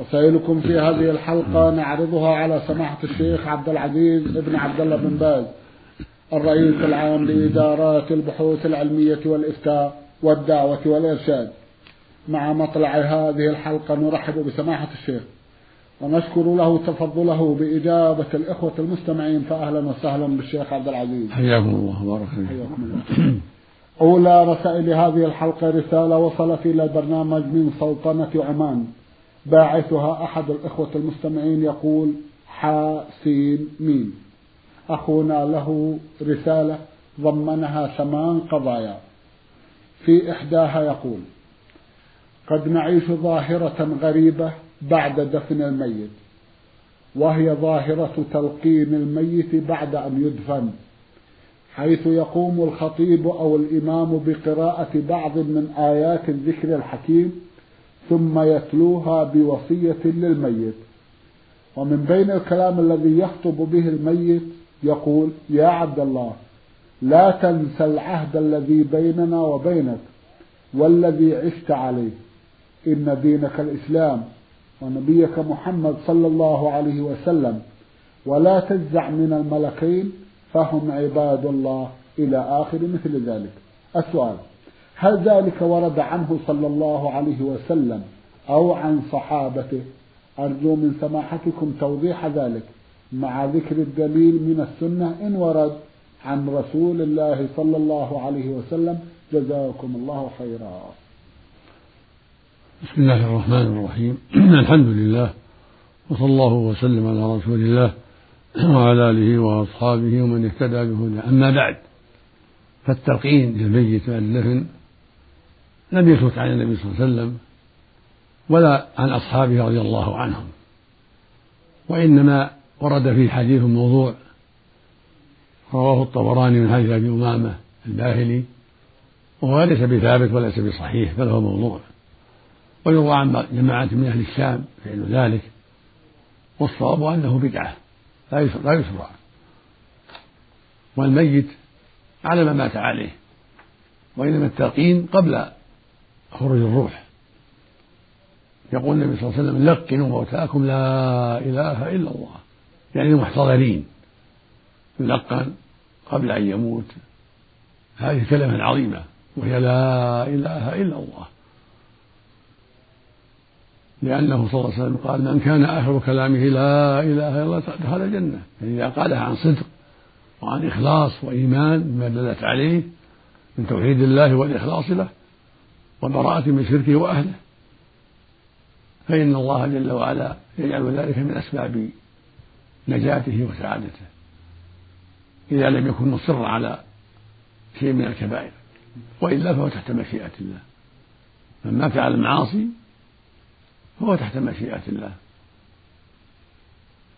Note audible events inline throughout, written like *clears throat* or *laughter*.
رسائلكم في هذه الحلقة نعرضها على سماحة الشيخ عبد العزيز ابن عبد الله بن باز الرئيس العام لإدارات البحوث العلمية والإفتاء والدعوة والإرشاد. مع مطلع هذه الحلقة نرحب بسماحة الشيخ ونشكر له تفضله بإجابة الإخوة المستمعين فأهلا وسهلا بالشيخ عبد العزيز. حياكم الله وبارك حياكم الله. أولى رسائل هذه الحلقة رسالة وصلت إلى البرنامج من سلطنة عمان. باعثها أحد الإخوة المستمعين يقول حاسين ميم أخونا له رسالة ضمنها ثمان قضايا. في إحداها يقول قد نعيش ظاهرة غريبة بعد دفن الميت وهي ظاهرة تلقين الميت بعد أن يدفن حيث يقوم الخطيب أو الإمام بقراءة بعض من آيات الذكر الحكيم ثم يتلوها بوصية للميت. ومن بين الكلام الذي يخطب به الميت يقول يا عبد الله لا تنسى العهد الذي بيننا وبينك والذي عشت عليه. إن دينك الإسلام ونبيك محمد صلى الله عليه وسلم ولا تجزع من الملكين فهم عباد الله إلى آخر مثل ذلك. السؤال هل ذلك ورد عنه صلى الله عليه وسلم أو عن صحابته؟ أرجو من سماحتكم توضيح ذلك مع ذكر الدليل من السنة إن ورد عن رسول الله صلى الله عليه وسلم. جزاكم الله خيرا. بسم الله الرحمن الرحيم. *clears throat* الحمد لله وصلى الله وسلم على رسول الله وعلى آله وأصحابه ومن اهتدى بهداه. أما بعد فالتلقين للميت بعد الدفن لم يثبت عن النبي صلى الله عليه وسلم ولا عن أصحابه رضي الله عنهم. وإنما ورد فيه حديث موضوع رواه الطبراني من حديث أبي أمامة الباهلي وهو ليس بثابت وليس بصحيح بل هو موضوع. ويروى عن جماعة من أهل الشام فعل ذلك والصواب أنه بدعة لا يشرع والميت على ما مات عليه وإنما التلقين قبل خروج الروح. يقول النبي صلى الله عليه وسلم لقنوا موتاكم لا إله إلا الله. يعني المحتضرين. يلقن قبل أن يموت. هذه كلمة عظيمة وهي لا إله إلا الله. لأنه صلى الله عليه وسلم قال من كان آخر كلامه لا إله إلا الله دخل الجنة. يعني إذا قالها عن صدق وعن إخلاص وإيمان بما دلت عليه من توحيد الله والإخلاص له وبراءة من شركه وأهله. فإن الله جل وعلا يجعل ذلك من أسباب نجاته وسعادته. إذا لم يكن مصرا على شيء من الكبائر وإلا فهو تحت مشيئة الله. من مات على المعاصي فهو تحت مشيئة الله.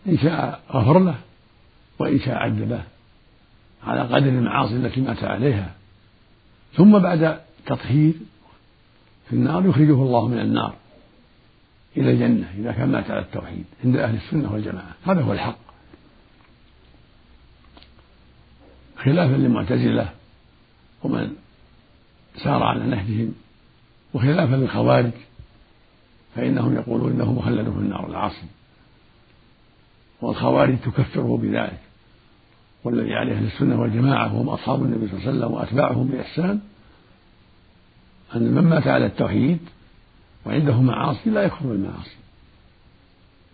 إن شاء غفر له وإن شاء عذبه. على قدر المعاصي التي مات عليها. ثم بعد تطهير في النار يخرجه الله من النار إلى الجنة إذا كان مات على التوحيد عند أهل السنة والجماعة. هذا هو الحق. خلافا للمعتزلة ومن سار على نهجهم وخلافا للخوارج فإنهم يقولون إنه مخلد في النار العاصي. والخوارج تكفره بذلك والذي عليه أهل السنة والجماعة وهم أصحاب النبي صلى الله عليه وسلم وأتباعهم بإحسان أن من مات على التوحيد وعنده معاصي لا يكفر بالمعاصي.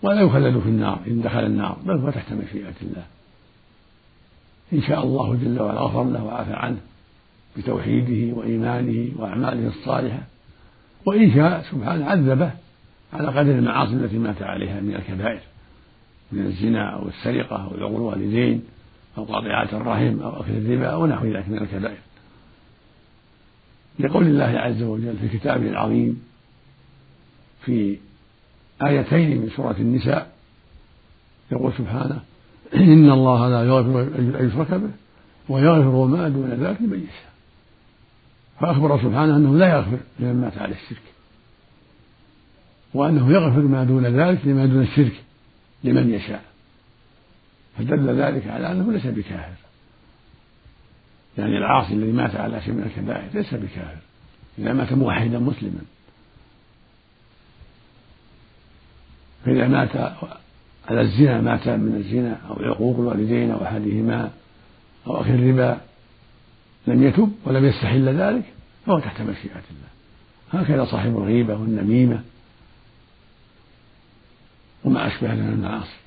ولا يخلد في النار إن دخل النار بل هو تحت مشيئة الله. إن شاء الله جل وعلا غفر له وعفى عنه بتوحيده وإيمانه وأعماله الصالحة. وإن شاء سبحانه عذبه على قدر المعاصي التي مات عليها من الكبائر من الزنا أو السرقة أو عقول الوالدين أو قطيعة الرحم أو أكل الربا أو نحو ذلك من الكبائر. لقول الله عز وجل في كتابه العظيم في آيتين من سورة النساء يقول سبحانه إن الله لا يغفر أن يشرك به ويغفر ما دون ذلك لمن يشاء. فأخبر سبحانه أنه لا يغفر لمن مات على الشرك وأنه يغفر ما دون ذلك لما دون الشرك لمن يشاء. فدل ذلك على أنه ليس بكافر. يعني العاصي الذي مات على شيء من الكبائر ليس بكافر إذا مات موحدا مسلما. فإذا مات على الزنا مات من الزنا أو عقوق الوالدين أو أحدهما أو أكل الربا لم يتب ولم يستحل ذلك فهو تحت مشيئة الله. هكذا صاحب الغيبة والنميمة وما أشبه من المعاصي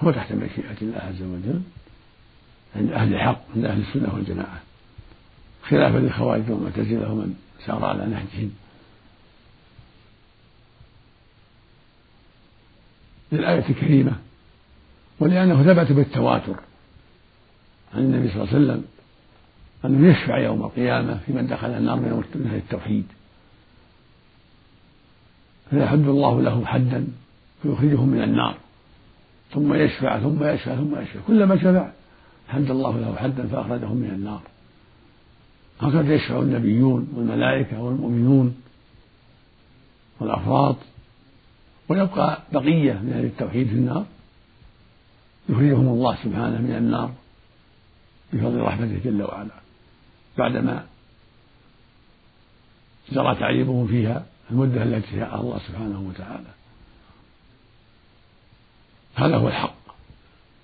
هو تحت مشيئة الله عز وجل. عند أهل الحق عند أهل السنة والجماعة. خلافا للخوارج والمعتزلة ومن سار على نهجهم. للآية الكريمة. ولأنه ثبت بالتواتر عن النبي صلى الله عليه وسلم أنه يشفع يوم القيامة في من دخل النار من أهل التوحيد. فيحد الله له حدا فيخرجهم من النار. ثم يشفع ثم يشفع ثم يشفع. كلما شفع. حد الله له حدا فأخرجهم من النار. هكذا يشفع النبيون والملائكة والمؤمنون والأفراط. ويبقى بقية من أهل التوحيد في النار. يخرجهم الله سبحانه من النار بفضل رحمته جل وعلا. بعدما جرى تعذيبهم فيها المدة التي شاءها الله سبحانه وتعالى. هذا هو الحق.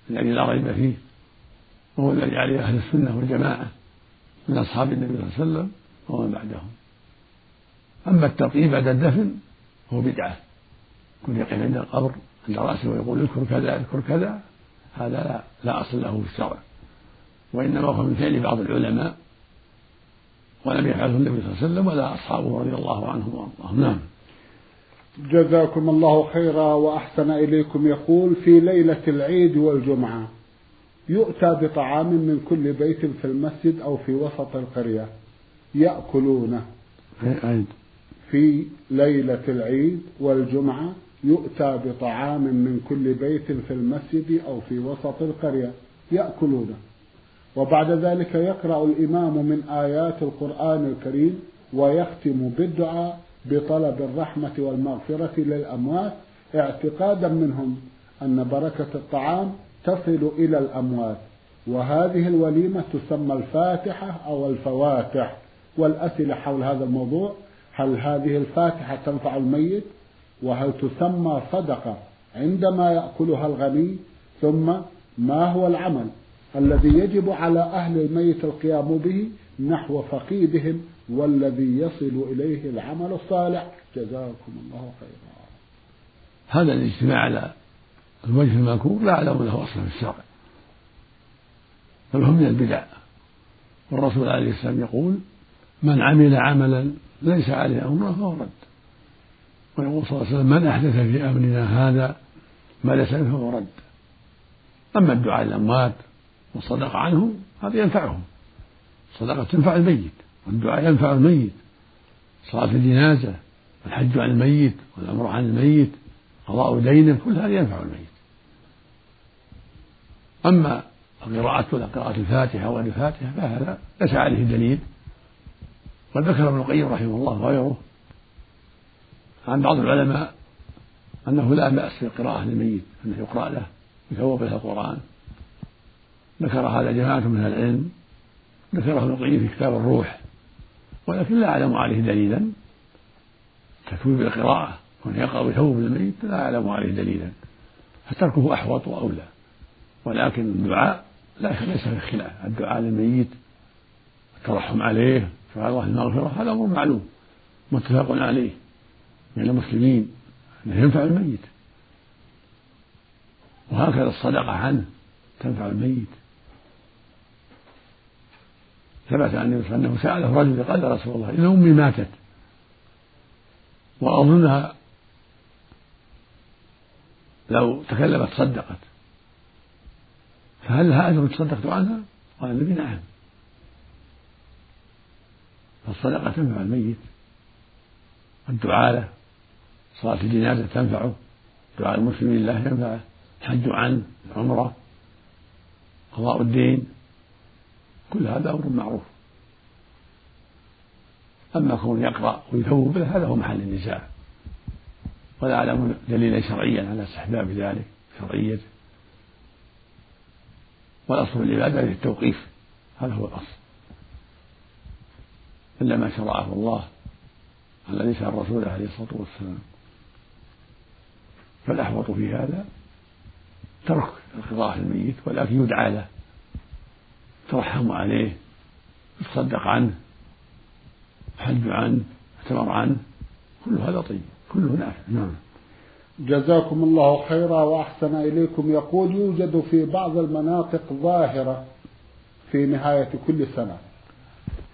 الذي لا ريب فيه. وهو الذي عليه أهل السنة والجماعة من أصحاب النبي صلى الله عليه وسلم ومن بعدهم. أما الترقيب بعد الدفن هو بدعة. كل يقف عند القبر عند رأسه ويقول اذكر كذا اذكر كذا هذا لا, لا أصل له في الشرع. وإنما هو من فعل بعض العلماء ولم يفعله النبي صلى الله عليه وسلم ولا أصحابه رضي الله عنهم وأرضاهم. نعم. جزاكم الله خيرا وأحسن إليكم. يقول في ليلة العيد والجمعة. يؤتى بطعام من كل بيت في المسجد أو في وسط القرية. يأكلونه. في ليلة العيد والجمعة يؤتى بطعام من كل بيت في المسجد أو في وسط القرية. يأكلونه. وبعد ذلك يقرأ الإمام من آيات القرآن الكريم ويختم بالدعاء بطلب الرحمة والمغفرة للأموات اعتقادا منهم أن بركة الطعام تصل إلى الأموات. وهذه الوليمة تسمى الفاتحة أو الفواتح. والأسئلة حول هذا الموضوع هل هذه الفاتحة تنفع الميت؟ وهل تسمى صدقة عندما يأكلها الغني؟ ثم ما هو العمل الذي يجب على أهل الميت القيام به نحو فقيدهم والذي يصل إليه العمل الصالح؟ جزاكم الله خيرا. هذا الاجتماع على الوجه المذكور لا أعلم له أصلا في الشرع. بل هو من البدع. والرسول عليه السلام يقول من عمل عملا ليس عليه أمرنا فهو رد. ويقول صلى الله عليه وسلم من أحدث في أمرنا هذا ما ليس فهو رد. أما الدعاء للأموات والصدقة عنهم هذا ينفعهم. الصدقة تنفع الميت والدعاء ينفع الميت. صلاة الجنازة والحج عن الميت والأمر عن الميت قضاء دينه كل هذا ينفع الميت. أما القراءة قراءة الفاتحة وغير الفاتحة فهذا ليس عليه دليل. قد ذكر ابن القيم رحمه الله وغيره عن بعض العلماء أنه لا بأس بالقراءة للميت أنه يقرأ له يثوب له القرآن. ذكر هذا جماعة من العلم ذكره ابن القيم في كتاب الروح ولكن لا أعلم عليه دليلا. تكوين بالقراءة وأن يقرأ بثوب الميت لا أعلم عليه دليلا فتركه أحوط وأولى ولكن الدعاء لا ليس في خلاف. الدعاء للميت الترحم عليه سؤال الله المغفرة هذا أمر معلوم متفق عليه. من المسلمين أنه ينفع الميت. وهكذا الصدقة عنه تنفع الميت. ثبت عن النبي صلى الله عليه وسلم أنه سأله رجل قال يا رسول الله إن أمي ماتت وأظنها لو تكلمت صدقت. فهل لها اجر تصدقت عنها؟ قال النبي نعم. فالصدقة تنفع الميت. الدعاء له. صلاة الجنازة تنفعه. دعاء المسلم لله ينفعه الحج عنه العمرة. قضاء الدين. كل هذا أمر معروف. أما كون يقرأ ويثوب به هذا هو محل النزاع. ولا أعلم دليلا شرعيا على استحباب ذلك. شرعيته والأصل العبادة في التوقيف. هذا هو الأصل. إلا ما شرعه الله على لسان الرسول عليه الصلاة والسلام. فالأحوط في هذا ترك القضاء الميت ولكن يدعى له. ترحم عليه يتصدق عنه حج عنه اعتمر عنه. كل هذا طيب. كله نافع. نعم. جزاكم الله خيرا وأحسن إليكم. يقول يوجد في بعض المناطق ظاهرة في نهاية كل سنة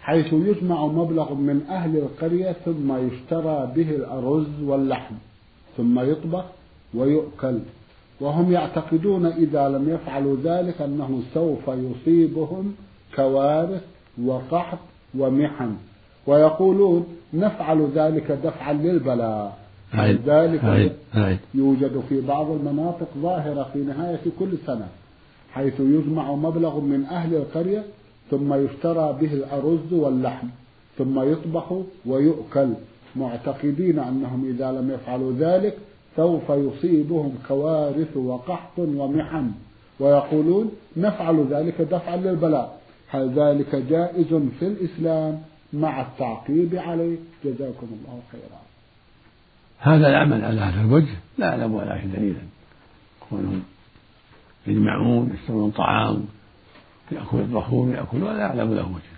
حيث يجمع مبلغ من أهل القرية ثم يشترى به الأرز واللحم ثم يطبخ ويؤكل وهم يعتقدون إذا لم يفعلوا ذلك أنه سوف يصيبهم كوارث وقحط ومحن ويقولون نفعل ذلك دفعا للبلاء. ذلك يوجد في بعض المناطق ظاهرة في نهاية كل سنة حيث يجمع مبلغ من أهل القرية ثم يشترى به الأرز واللحم ثم يطبخ ويؤكل معتقدين أنهم إذا لم يفعلوا ذلك سوف يصيبهم كوارث وقحط ومحن ويقولون نفعل ذلك دفعا للبلاء. هل ذلك جائز في الإسلام؟ مع التعقيب عليه جزاكم الله خيرا. هذا العمل على هذا الوجه لا أعلم ولا دليلا. كونهم يجمعون يشترون طعام يأكل يطبخون يأكلون لا أعلم له وجه.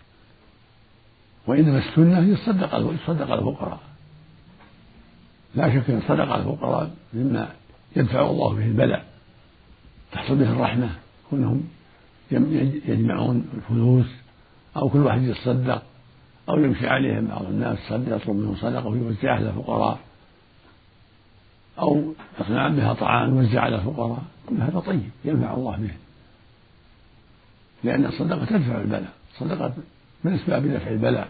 وإنما السنة يصدق يصدق الفقراء. لا شك أن صدق الفقراء مما يدفع الله به البلاء تحصل به الرحمة كونهم يجمعون الفلوس أو كل واحد يتصدق أو يمشي عليهم بعض الناس يطلب منهم صدقة ويوزعها على الفقراء. أو يصنع بها طعام يوزع على الفقراء. كل هذا طيب ينفع الله به. لأن الصدقة تدفع البلاء. الصدقة من أسباب دفع البلاء؟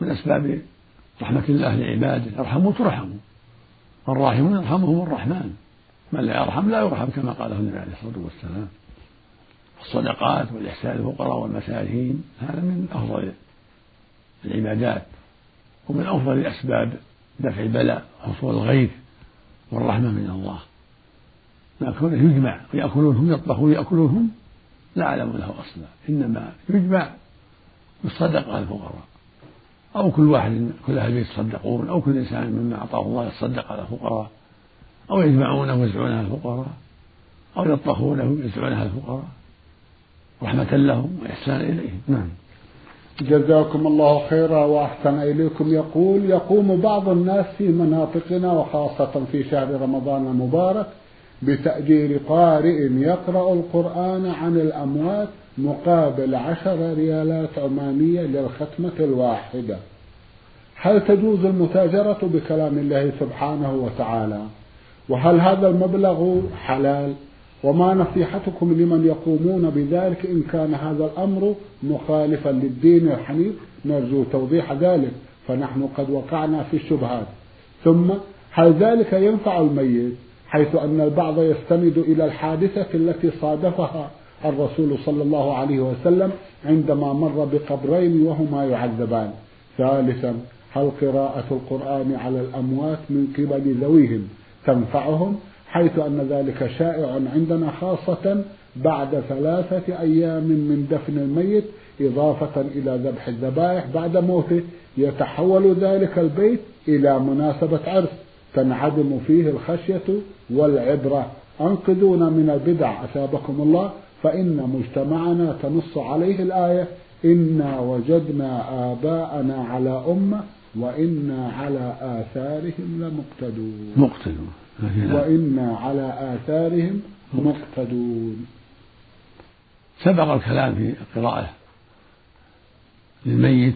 من أسباب رحمة الله لعباده. ارحموا ترحموا. الراحمون يرحمهم الرحمن. من لا يرحم لا يرحم كما قاله النبي عليه الصلاة والسلام. الصدقات والإحسان للفقراء والمساكين هذا من أفضل العبادات. ومن أفضل أسباب دفع البلاء وحصول الغيث. والرحمة من الله. ما كونه يجمع ويأكلونهم يطبخون يأكلونهم لا أعلم له أصلا إنما يجمع بالصدقة الفقراء. أو كل واحد كل أهل يتصدقون أو كل إنسان مما أعطاه الله يتصدق على الفقراء أو يجمعونه ويوزعونه على الفقراء أو يطبخونه ويوزعونه على الفقراء. رحمة لهم وإحسان إليهم. نعم. جزاكم الله خيرا وأحسن إليكم. يقول يقوم بعض الناس في مناطقنا وخاصة في شهر رمضان المبارك بتأجير قارئ يقرأ القرآن عن الأموات مقابل عشر ريالات عمانية للختمة الواحدة. هل تجوز المتاجرة بكلام الله سبحانه وتعالى؟ وهل هذا المبلغ حلال؟ وما نصيحتكم لمن يقومون بذلك إن كان هذا الأمر مخالفا للدين الحنيف نرجو توضيح ذلك فنحن قد وقعنا في الشبهات. ثم هل ذلك ينفع الميت؟ حيث أن البعض يستند إلى الحادثة التي صادفها الرسول صلى الله عليه وسلم عندما مر بقبرين وهما يعذبان. ثالثا هل قراءة القرآن على الأموات من قبل ذويهم تنفعهم؟ حيث أن ذلك شائع عندنا خاصة بعد ثلاثة أيام من دفن الميت إضافة إلى ذبح الذبائح بعد موته يتحول ذلك البيت إلى مناسبة عرس. تنعدم فيه الخشية والعبرة. أنقذونا من البدع أثابكم الله. فإن مجتمعنا تنص عليه الآية إنا وجدنا آباءنا على أمة وإنا على آثارهم لمقتدون. مقتدون. وإنا على آثارهم مقتدون. سبق الكلام في القراءة للميت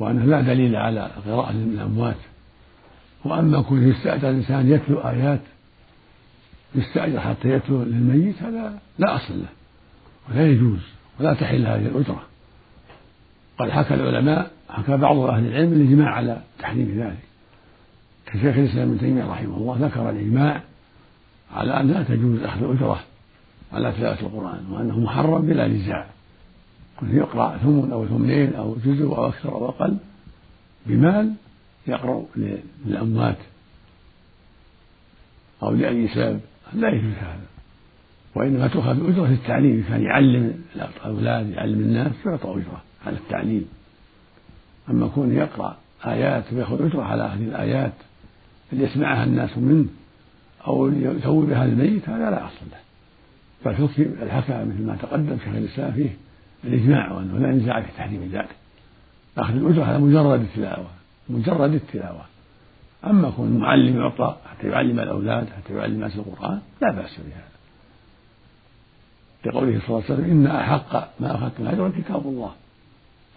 وأنه لا دليل على قراءة للأموات. وأما كون يستأجر الإنسان يتلو آيات يستأجر حتى يتلو للميت هذا لا أصل له ولا يجوز ولا تحل هذه الأجرة. قد حكى العلماء حكى بعض أهل العلم الإجماع على تحريم ذلك. كشيخ الإسلام ابن تيمية رحمه الله ذكر الإجماع على أن لا تجوز أخذ أجرة على تلاوة القرآن وأنه محرم بلا نزاع. كل يقرأ ثمن أو ثمنين أو جزء أو أكثر أو أقل بمال يقرأ للأموات أو لأي سبب. لا يجوز هذا. وإنما تؤخذ أجرة التعليم. كان يعلم الأولاد يعلم الناس يعطى أجرة على التعليم. أما كونه يقرأ آيات ويأخذ أجرة على هذه الآيات ليسمعها الناس منه أو يسوي بها الميت هذا لا أصل له. بل حكم الحكى مثل ما تقدم شيخ الإسلام فيه الإجماع وأنه لا نزاع في تحريم ذلك أخذ الأجرة على مجرد التلاوة مجرد التلاوة. أما كون المعلم يعطى حتى يعلم الأولاد حتى يعلم الناس القرآن لا بأس بهذا. لقوله صلى الله عليه وسلم إن أحق ما أخذتم أجرا كتاب الله.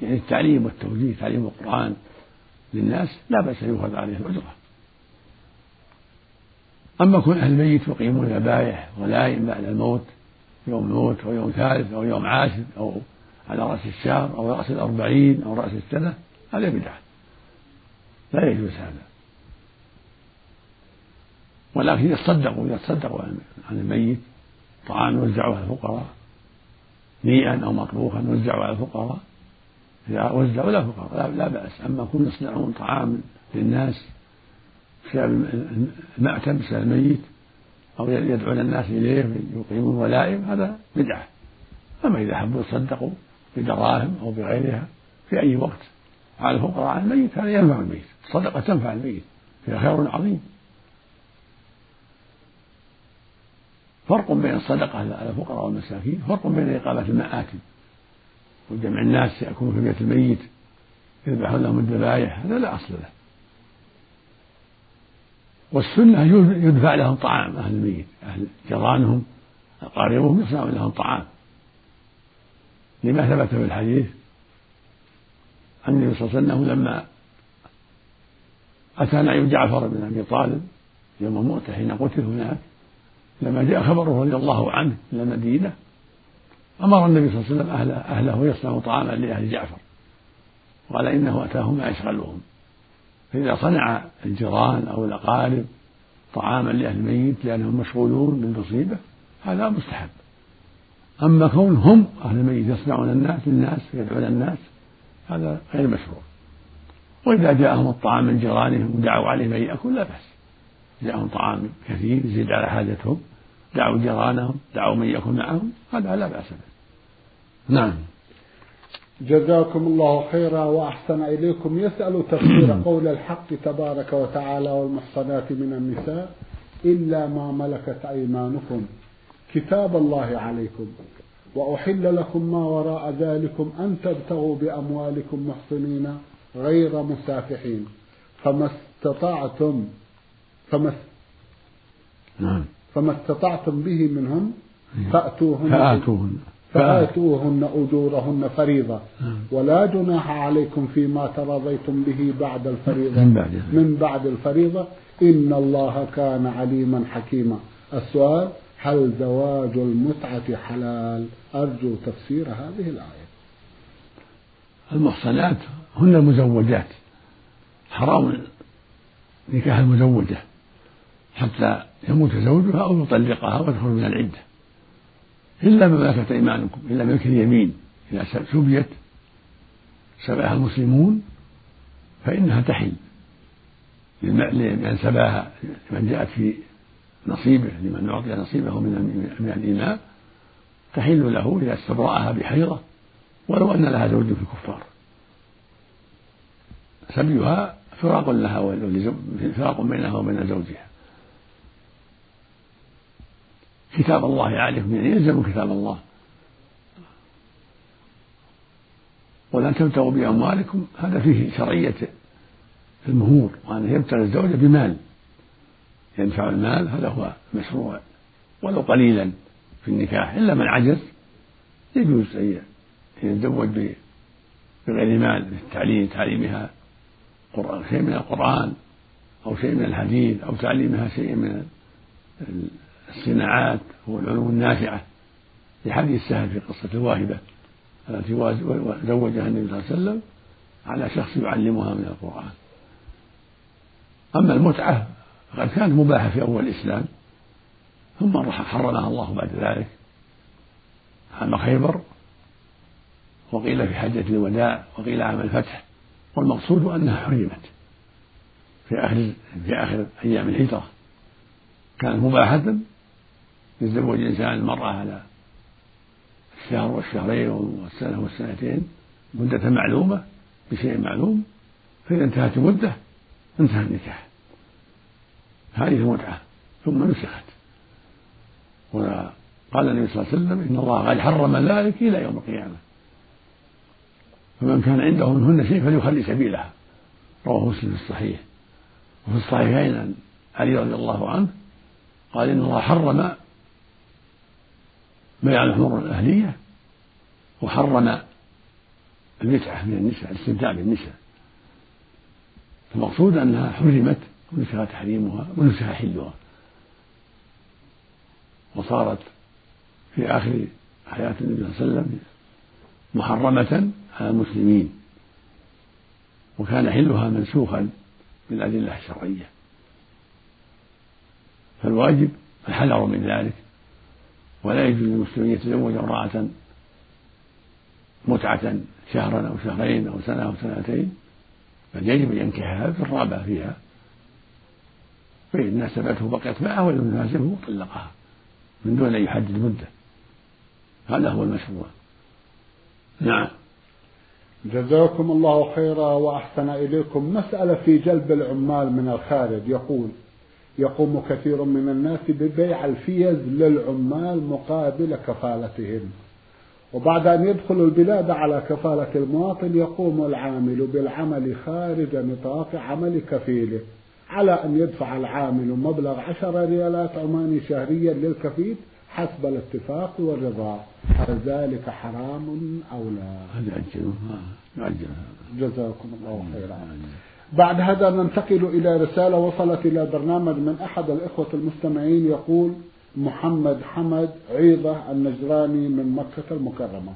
يعني التعليم والتوجيه تعليم القرآن للناس لا بأس يؤخذ عليه الأجرة. أما كون أهل الميت يقيمون ذبائح ولائم بعد الموت يوم الموت أو يوم ثالث أو يوم عاشر أو على رأس الشهر أو رأس الأربعين أو رأس السنة هذا بدعة. لا يجوز هذا. ولكن يتصدقوا يتصدقوا عن الميت طعام يوزعه على الفقراء نيئا أو مطبوخا يوزعه على الفقراء إذا وزعوا لا فقراء لا, لا بأس. أما كون يصنعون طعام للناس بسبب المأتم بسبب الميت أو يدعون الناس إليه يقيمون ولائم هذا بدعة. أما إذا حبوا يصدقوا بدراهم أو بغيرها في أي وقت. على الفقراء عن الميت هذا ينفع الميت. الصدقة تنفع الميت. فيها خير عظيم. فرق بين الصدقة على الفقراء والمساكين فرق بين إقامة المآتم. وجمع الناس يأكلون في بيت الميت يذبحون لهم الذبائح هذا لا أصل له. والسنة يدفع لهم طعام أهل الميت أهل جيرانهم أقاربهم يصنعون لهم طعام. لما ثبت في الحديث عن النبي صلى الله عليه وسلم لما أتى نعي جعفر بن أبي طالب يوم المؤتة حين قتل هناك لما جاء خبره رضي الله عنه إلى المدينة أمر النبي صلى الله عليه وسلم أهله, أهله يصنع طعاما لأهل جعفر قال إنه أتاهم ما يشغلهم فإذا صنع الجيران أو الأقارب طعاما لأهل الميت لأنهم مشغولون بالمصيبة هذا مستحب. أما كونهم أهل الميت يصنعون الناس للناس يدعون الناس هذا غير مشروع. وإذا جاءهم الطعام من جيرانهم ودعوا عليه من يأكل لا بأس. جاءهم طعام كثير يزيد على حاجتهم دعوا جيرانهم دعوا من يأكل معهم هذا لا بأس به. نعم. جزاكم الله خيرا وأحسن إليكم. يسأل تفسير *clears throat* قول الحق تبارك وتعالى والمحصنات من النساء إلا ما ملكت أيمانكم. كتاب الله عليكم. وأحل لكم ما وراء ذلكم أن تبتغوا بأموالكم محصنين غير مسافحين. فما استطعتم فما نعم. فما استطعتم به منهم فأتوهن. فآتوهن. فآتوهن أجورهن فريضة. نعم. ولا جناح عليكم فيما تراضيتم به بعد الفريضة. من بعد, من بعد الفريضة. إن الله كان عليما حكيما. السؤال هل زواج المتعة حلال؟ أرجو تفسير هذه الآية. المحصنات هن المزوجات. حرام نكاح المزوجة. حتى يموت زوجها أو يطلقها وتدخل من العدة. إلا ما ملكت أيمانكم إلا ملك اليمين. إذا سبيت سباها المسلمون فإنها تحل. لمن سباها لمن جاءت في نصيبه لمن أعطي نصيبه من من تحل له إذا استبرأها بحيضة ولو أن لها زوج في الكفار. سبيها فراق لها فراق بينها وبين زوجها. كتاب الله عليكم يعني يلزم كتاب الله. ولا تبتغوا بأموالكم هذا فيه شرعية المهور وأن يبتغي الزوجة بمال. يدفع المال هذا هو مشروع ولو قليلا في النكاح إلا من عجز يجوز أن يتزوج بغير مال بالتعليم تعليمها شيء من القرآن أو شيء من الحديث أو تعليمها شيء من الصناعات والعلوم النافعة. لحديث سهل في قصة الواهبة التي زوجها النبي صلى الله عليه وسلم على شخص يعلمها من القرآن. أما المتعة فقد كانت مباحة في أول الإسلام ثم حرمها الله بعد ذلك. عام خيبر وقيل في حجة الوداع وقيل عام الفتح والمقصود أنها حرمت. في آخر في آخر أيام الهجرة كانت مباحة يتزوج الإنسان المرأة على الشهر والشهرين والسنة والسنتين مدة معلومة بشيء معلوم فإذا انتهت المدة انتهى النكاح. هذه المتعة ثم نسخت وقال النبي صلى الله عليه وسلم إن الله قد حرم ذلك إلى يوم القيامة. فمن كان عنده منهن شيء فليخلي سبيلها. رواه مسلم في الصحيح. وفي الصحيحين عن علي رضي الله عنه قال إن الله حرم بيع الحمر الأهلية وحرم المتعة من النساء الاستمتاع بالنساء. المقصود أنها حرمت ونسخ تحريمها ونسخ حلها. وصارت في آخر حياة النبي صلى الله عليه وسلم محرمة على المسلمين. وكان حلها منسوخا بالأدلة الشرعية. فالواجب الحذر من ذلك. ولا يجوز للمسلم ان يتزوج امرأة متعة شهرا أو شهرين أو سنة أو سنتين بل يجب أن ينكحها في الرغبة فيها. فإن ناسبته بقيت معه وإن لم يناسبه طلقها من دون أن يحدد مدة. هذا هو المشروع. نعم. جزاكم الله خيرا وأحسن إليكم. مسألة في جلب العمال من الخارج. يقول يقوم كثير من الناس ببيع الفيز للعمال مقابل كفالتهم. وبعد أن يدخل البلاد على كفالة المواطن يقوم العامل بالعمل خارج نطاق عمل كفيله على أن يدفع العامل مبلغ عشر ريالات عماني شهريا للكفيل حسب الاتفاق والرضا. هل ذلك حرام أو لا؟ هذا جزاكم الله خيرا. بعد هذا ننتقل إلى رسالة وصلت إلى برنامج من أحد الإخوة المستمعين يقول محمد حمد عيضة النجراني من مكة المكرمة.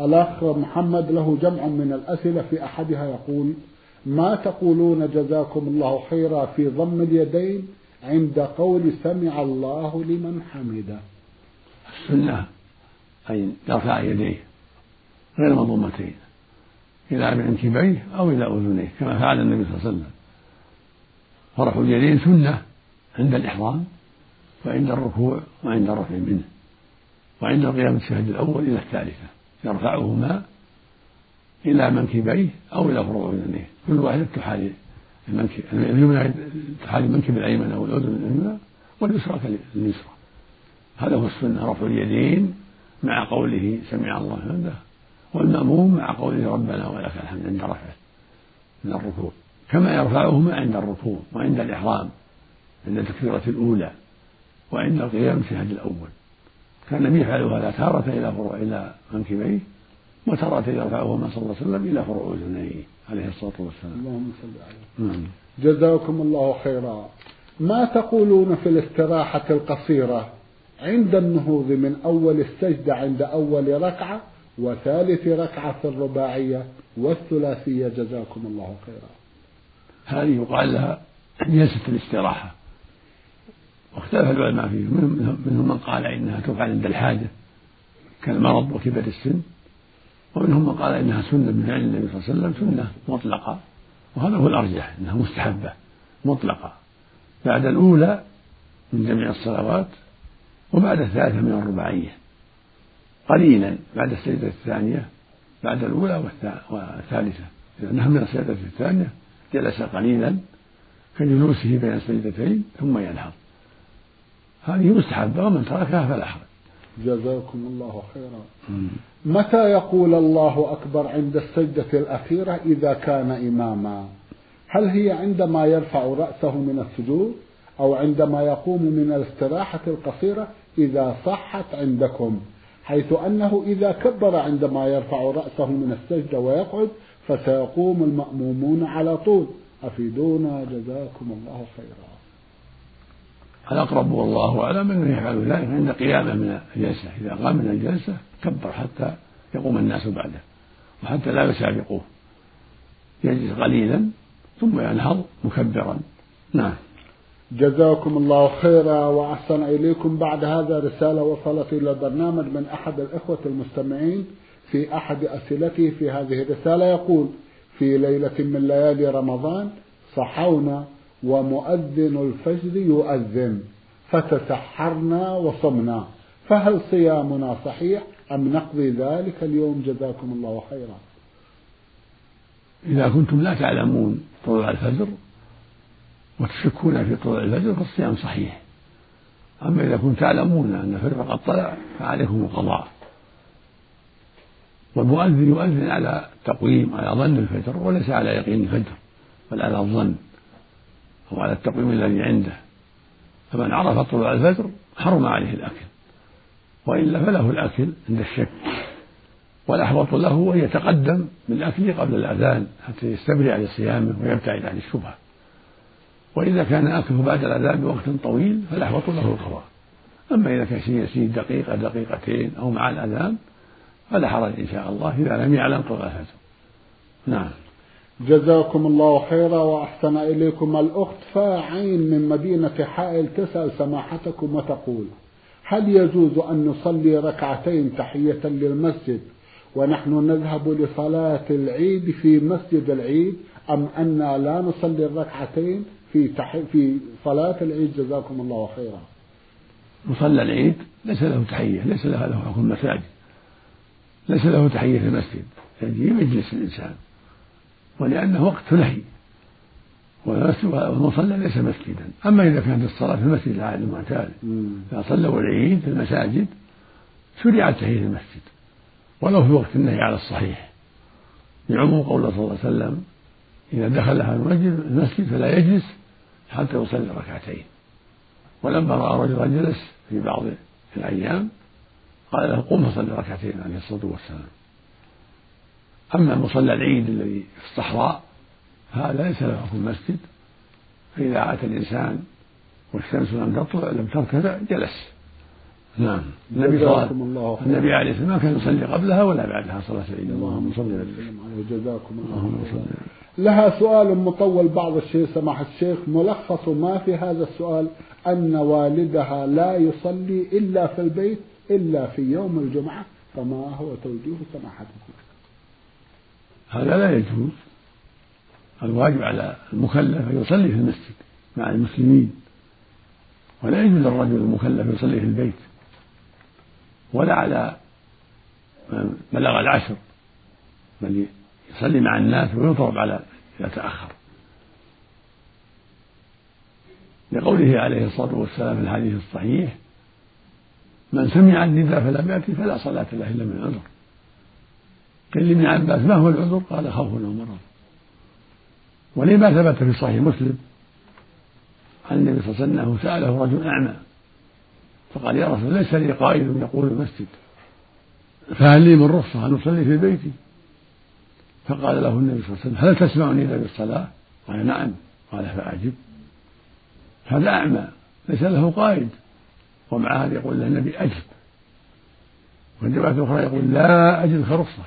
الأخ محمد له جمع من الأسئلة في أحدها يقول ما تقولون جزاكم الله خيرا في ضم اليدين عند قول سمع الله لمن حمده؟ السنة أن يرفع يديه غير مضمتين إلى منكبيه أو إلى أذنيه كما فعل النبي صلى الله عليه وسلم. فرفع اليدين سنة عند الإحرام وعند الركوع وعند الرفع منه وعند القيام الشهد الأول إلى الثالثة يرفعهما إلى منكبيه أو إلى فروع أذنيه. كل واحدة تحالي المنكب اليمنى تحالي المنكب الأيمن أو الأذن اليمنى واليسرى كاليسرى. هذا هو السنة رفع اليدين مع قوله سمع الله حمده والمأموم مع قوله ربنا ولك الحمد عند رفعه من الركوع. كما يرفعهما عند الركوع وعند الإحرام عند التكبيرة الأولى وعند القيام الشهد الأول. كان يفعل هذا تارة إلى فروع إلى منكبيه وتارة يرفعهما صلى الله عليه وسلم إلى فروع أذنيه عليه الصلاة والسلام. اللهم صل عليه. نعم. جزاكم الله خيرا. ما تقولون في الاستراحة القصيرة عند النهوض من أول السجدة عند أول ركعة؟ وثالث ركعة في الرباعية والثلاثية جزاكم الله خيرا. هذه يقال لها جلسة الاستراحة. واختلف العلماء فيه منهم من قال إنها تفعل عند الحاجة كالمرض وكبر السن. ومنهم من قال إنها سنة من فعل النبي صلى الله عليه وسلم سنة مطلقة. وهذا هو الأرجح أنها مستحبة مطلقة. بعد الأولى من جميع الصلوات وبعد الثالثة من الرباعية. قليلا بعد السجدة الثانية بعد الأولى والثالثة. إذا نهى من السجدة الثانية جلس قليلا كجلوسه بين السجدتين ثم ينهض هذه مستحبة ومن تركها فلا حرج. جزاكم الله خيرا. متى يقول الله أكبر عند السجدة الأخيرة إذا كان إماما؟ هل هي عندما يرفع رأسه من السجود أو عندما يقوم من الاستراحة القصيرة إذا صحت عندكم؟ حيث أنه إذا كبر عندما يرفع رأسه من السجدة ويقعد فسيقوم المأمومون على طول. أفيدونا؟ جزاكم الله خيرا. الأقرب والله أعلم أنه يفعل ذلك عند قيامه من الجلسة. إذا قام من الجلسة كبر حتى يقوم الناس بعده وحتى لا يسابقوه. يجلس قليلا ثم ينهض مكبرا. نعم. جزاكم الله خيرا وأحسن إليكم. بعد هذا رسالة وصلت إلى البرنامج من أحد الإخوة المستمعين في أحد أسئلته في هذه الرسالة. يقول في ليلة من ليالي رمضان صحونا ومؤذن الفجر يؤذن فتسحرنا وصمنا فهل صيامنا صحيح أم نقضي ذلك اليوم؟ جزاكم الله خيرا. إذا كنتم لا تعلمون طلوع الفجر وتشكون في طلوع الفجر فالصيام صحيح. أما إذا كنتم تعلمون أن الفجر قد طلع فعليكم القضاء. والمؤذن يؤذن على تقويم على ظن الفجر وليس على يقين الفجر بل على الظن أو على التقويم الذي عنده. فمن عرف طلوع الفجر حرم عليه الأكل وإلا فله الأكل عند الشك. والأحوط له أن يتقدم بالأكل قبل الأذان حتى يستبرئ لصيامه ويبتعد عن الشبهة. وإذا كان أكله بعد الأذان بوقت طويل فالأحوط له القضاء. أما إذا كان شيء يسير دقيقة دقيقتين أو مع الأذان فلا حرج إن شاء الله إذا لم يعلم الفجر نعم. جزاكم الله خيرا وأحسن إليكم الأخت فاعين من مدينة حائل تسأل سماحتكم وتقول هل يجوز أن نصلي ركعتين تحية للمسجد ونحن نذهب لصلاة العيد في مسجد العيد أم أننا لا نصلي الركعتين؟ في تحي في صلاة العيد جزاكم الله خيرا. مصلى العيد ليس له تحية، ليس له له حكم المساجد. ليس له تحية في المسجد، يجي مجلس الإنسان. ولأنه وقت نهي. والمصلى ليس مسجدا، أما إذا كانت الصلاة في المسجد العادي المعتاد، إذا صلوا العيد في المساجد شرعت تحية المسجد. ولو في وقت النهي على الصحيح. بعموم قوله صلى الله عليه وسلم إذا دخل أحد المسجد فلا يجلس حتى يصلي ركعتين. ولما رأى رجلا جلس في بعض الأيام قال له قم فصلي ركعتين عليه الصلاة والسلام. أما مصلى العيد الذي في الصحراء هذا ليس له في المسجد. فإذا عاد الإنسان والشمس لم تطلع لم ترتفع جلس. نعم. النبي صلى الله النبي عليه والسلام ما كان يصلي قبلها ولا بعدها صلاة العيد. اللهم صل وسلم جزاكم الله لها سؤال مطول بعض الشيء سماحة الشيخ. ملخص ما في هذا السؤال؟ أن والدها لا يصلي إلا في البيت إلا في يوم الجمعة. فما هو توجيه سماحتكم؟ هذا لا يجوز. الواجب على المكلف أن يصلي في المسجد مع المسلمين. ولا يجوز للرجل المكلف يصلي في البيت. ولا على من بلغ العشر بل يصلي مع الناس ويضرب على إذا تأخر. لقوله عليه الصلاة والسلام في الحديث الصحيح من سمع النداء فلم يأتي فلا صلاة له إلا من عذر. قيل لابن عباس ما هو العذر؟ قال خوف أو مرض. ولما ثبت في صحيح مسلم عن النبي صلى الله عليه وسلم انه سأله رجل أعمى فقال يا رسول ليس لي قائد يقول المسجد. فهل لي من رخصة أن أصلي في بيتي؟ فقال له النبي صلى الله عليه وسلم هل تسمعني إلا بالصلاة قال نعم. قال فأعجب هذا أعمى ليس له قائد. ومع هذا يقول له النبي أجب. وفي الرواية الأخرى يقول لا أجد رخصة.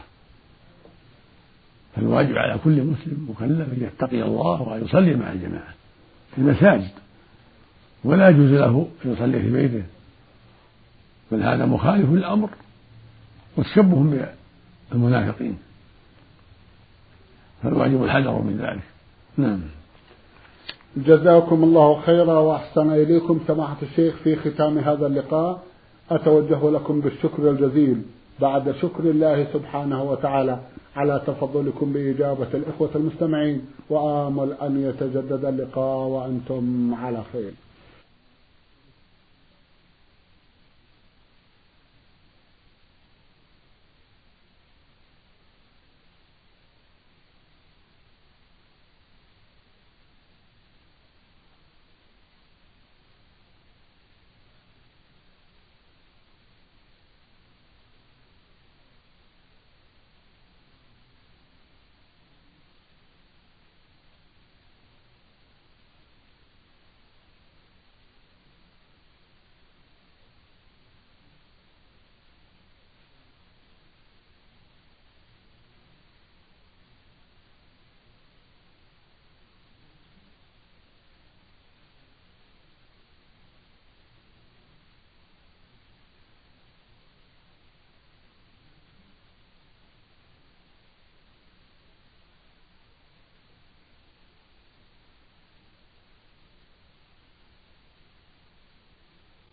فالواجب على كل مسلم مكلف أن يتقي الله وأن يصلي مع الجماعة في المساجد. ولا يجوز له أن يصلي في بيته. بل هذا مخالف للأمر وتشبه بالمنافقين. فالواجب الحذر من ذلك. نعم. جزاكم الله خيرا وأحسن إليكم سماحة الشيخ في ختام هذا اللقاء. أتوجه لكم بالشكر الجزيل. بعد شكر الله سبحانه وتعالى على تفضلكم بإجابة الإخوة المستمعين. وآمل أن يتجدد اللقاء وأنتم على خير.